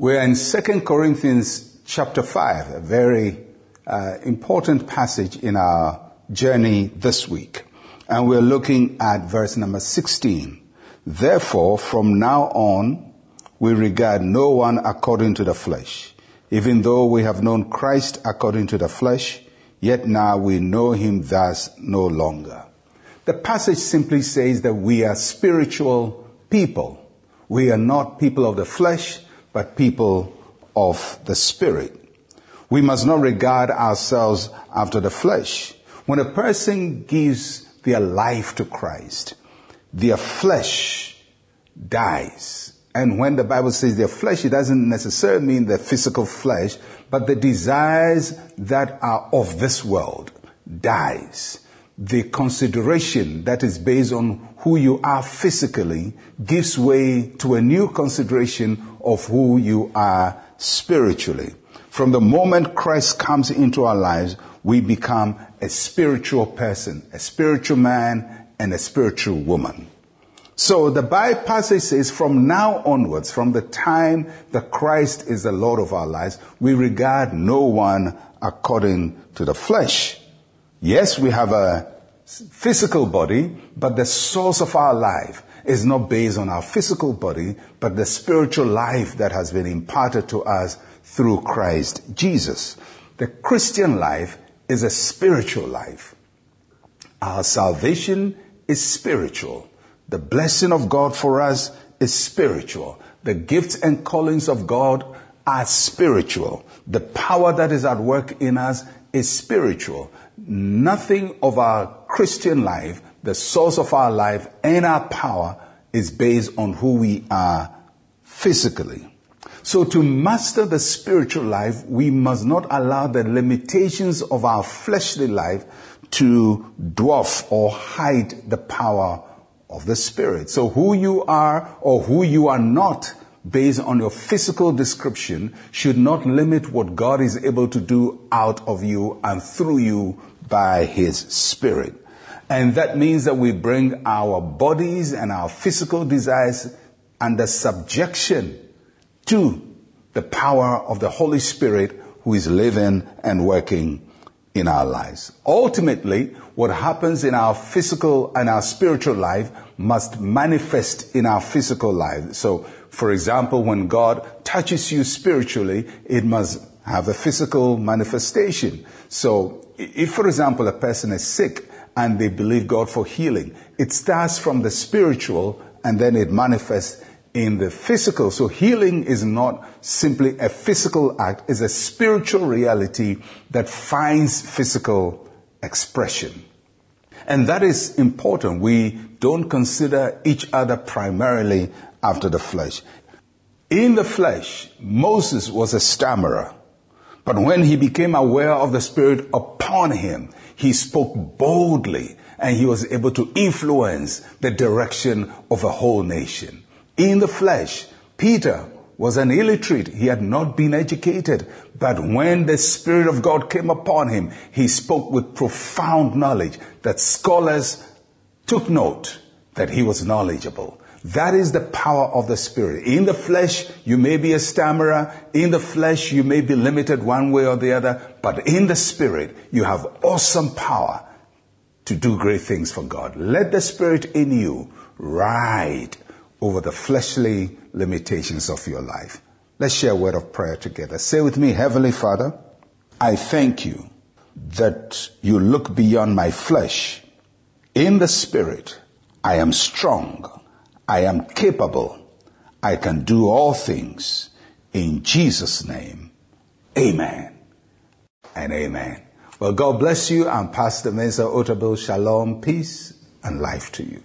We're in 2 Corinthians chapter 5, a very uh, important passage in our journey this week. And we're looking at verse number 16. Therefore, from now on, we regard no one according to the flesh. Even though we have known Christ according to the flesh, yet now we know him thus no longer. The passage simply says that we are spiritual people. We are not people of the flesh, but people of the Spirit. We must not regard ourselves after the flesh. When a person gives their life to Christ, their flesh dies. And when the Bible says their flesh, it doesn't necessarily mean the physical flesh, but the desires that are of this world dies. The consideration that is based on who you are physically gives way to a new consideration of who you are spiritually. From the moment Christ comes into our lives, we become a spiritual person, a spiritual man, and a spiritual woman. So the Bible passage says from now onwards, from the time that Christ is the Lord of our lives, we regard no one according to the flesh. Yes, we have a physical body, but the source of our life is not based on our physical body, but the spiritual life that has been imparted to us through Christ Jesus. The Christian life is a spiritual life. Our salvation is spiritual. The blessing of God for us is spiritual. The gifts and callings of God are spiritual. The power that is at work in us is spiritual. Nothing of our Christian life, the source of our life and our power is based on who we are physically. So to master the spiritual life, we must not allow the limitations of our fleshly life to dwarf or hide the power of the spirit. So who you are or who you are not based on your physical description should not limit what God is able to do out of you and through you by his spirit. And that means that we bring our bodies and our physical desires under subjection to the power of the Holy Spirit who is living and working in our lives. Ultimately, what happens in our physical and our spiritual life must manifest in our physical life. So, for example, when God touches you spiritually, it must have a physical manifestation. So, if, for example, a person is sick and they believe God for healing, it starts from the spiritual and then it manifests in the physical. So healing is not simply a physical act, it's a spiritual reality that finds physical expression. And that is important. We don't consider each other primarily after the flesh. In the flesh, Moses was a stammerer. But when he became aware of the Spirit upon him, he spoke boldly and he was able to influence the direction of a whole nation in the flesh. Peter was an illiterate. He had not been educated. But when the Spirit of God came upon him, he spoke with profound knowledge that scholars took note that he was knowledgeable. That is the power of the Spirit. In the flesh, you may be a stammerer. In the flesh, you may be limited one way or the other. But in the Spirit, you have awesome power to do great things for God. Let the Spirit in you ride over the fleshly limitations of your life. Let's share a word of prayer together. Say with me, Heavenly Father, I thank you that you look beyond my flesh. In the spirit, I am strong. I am capable. I can do all things. In Jesus' name, amen and amen. Well, God bless you. I'm Pastor Mensa Otabil. Shalom, peace, and life to you.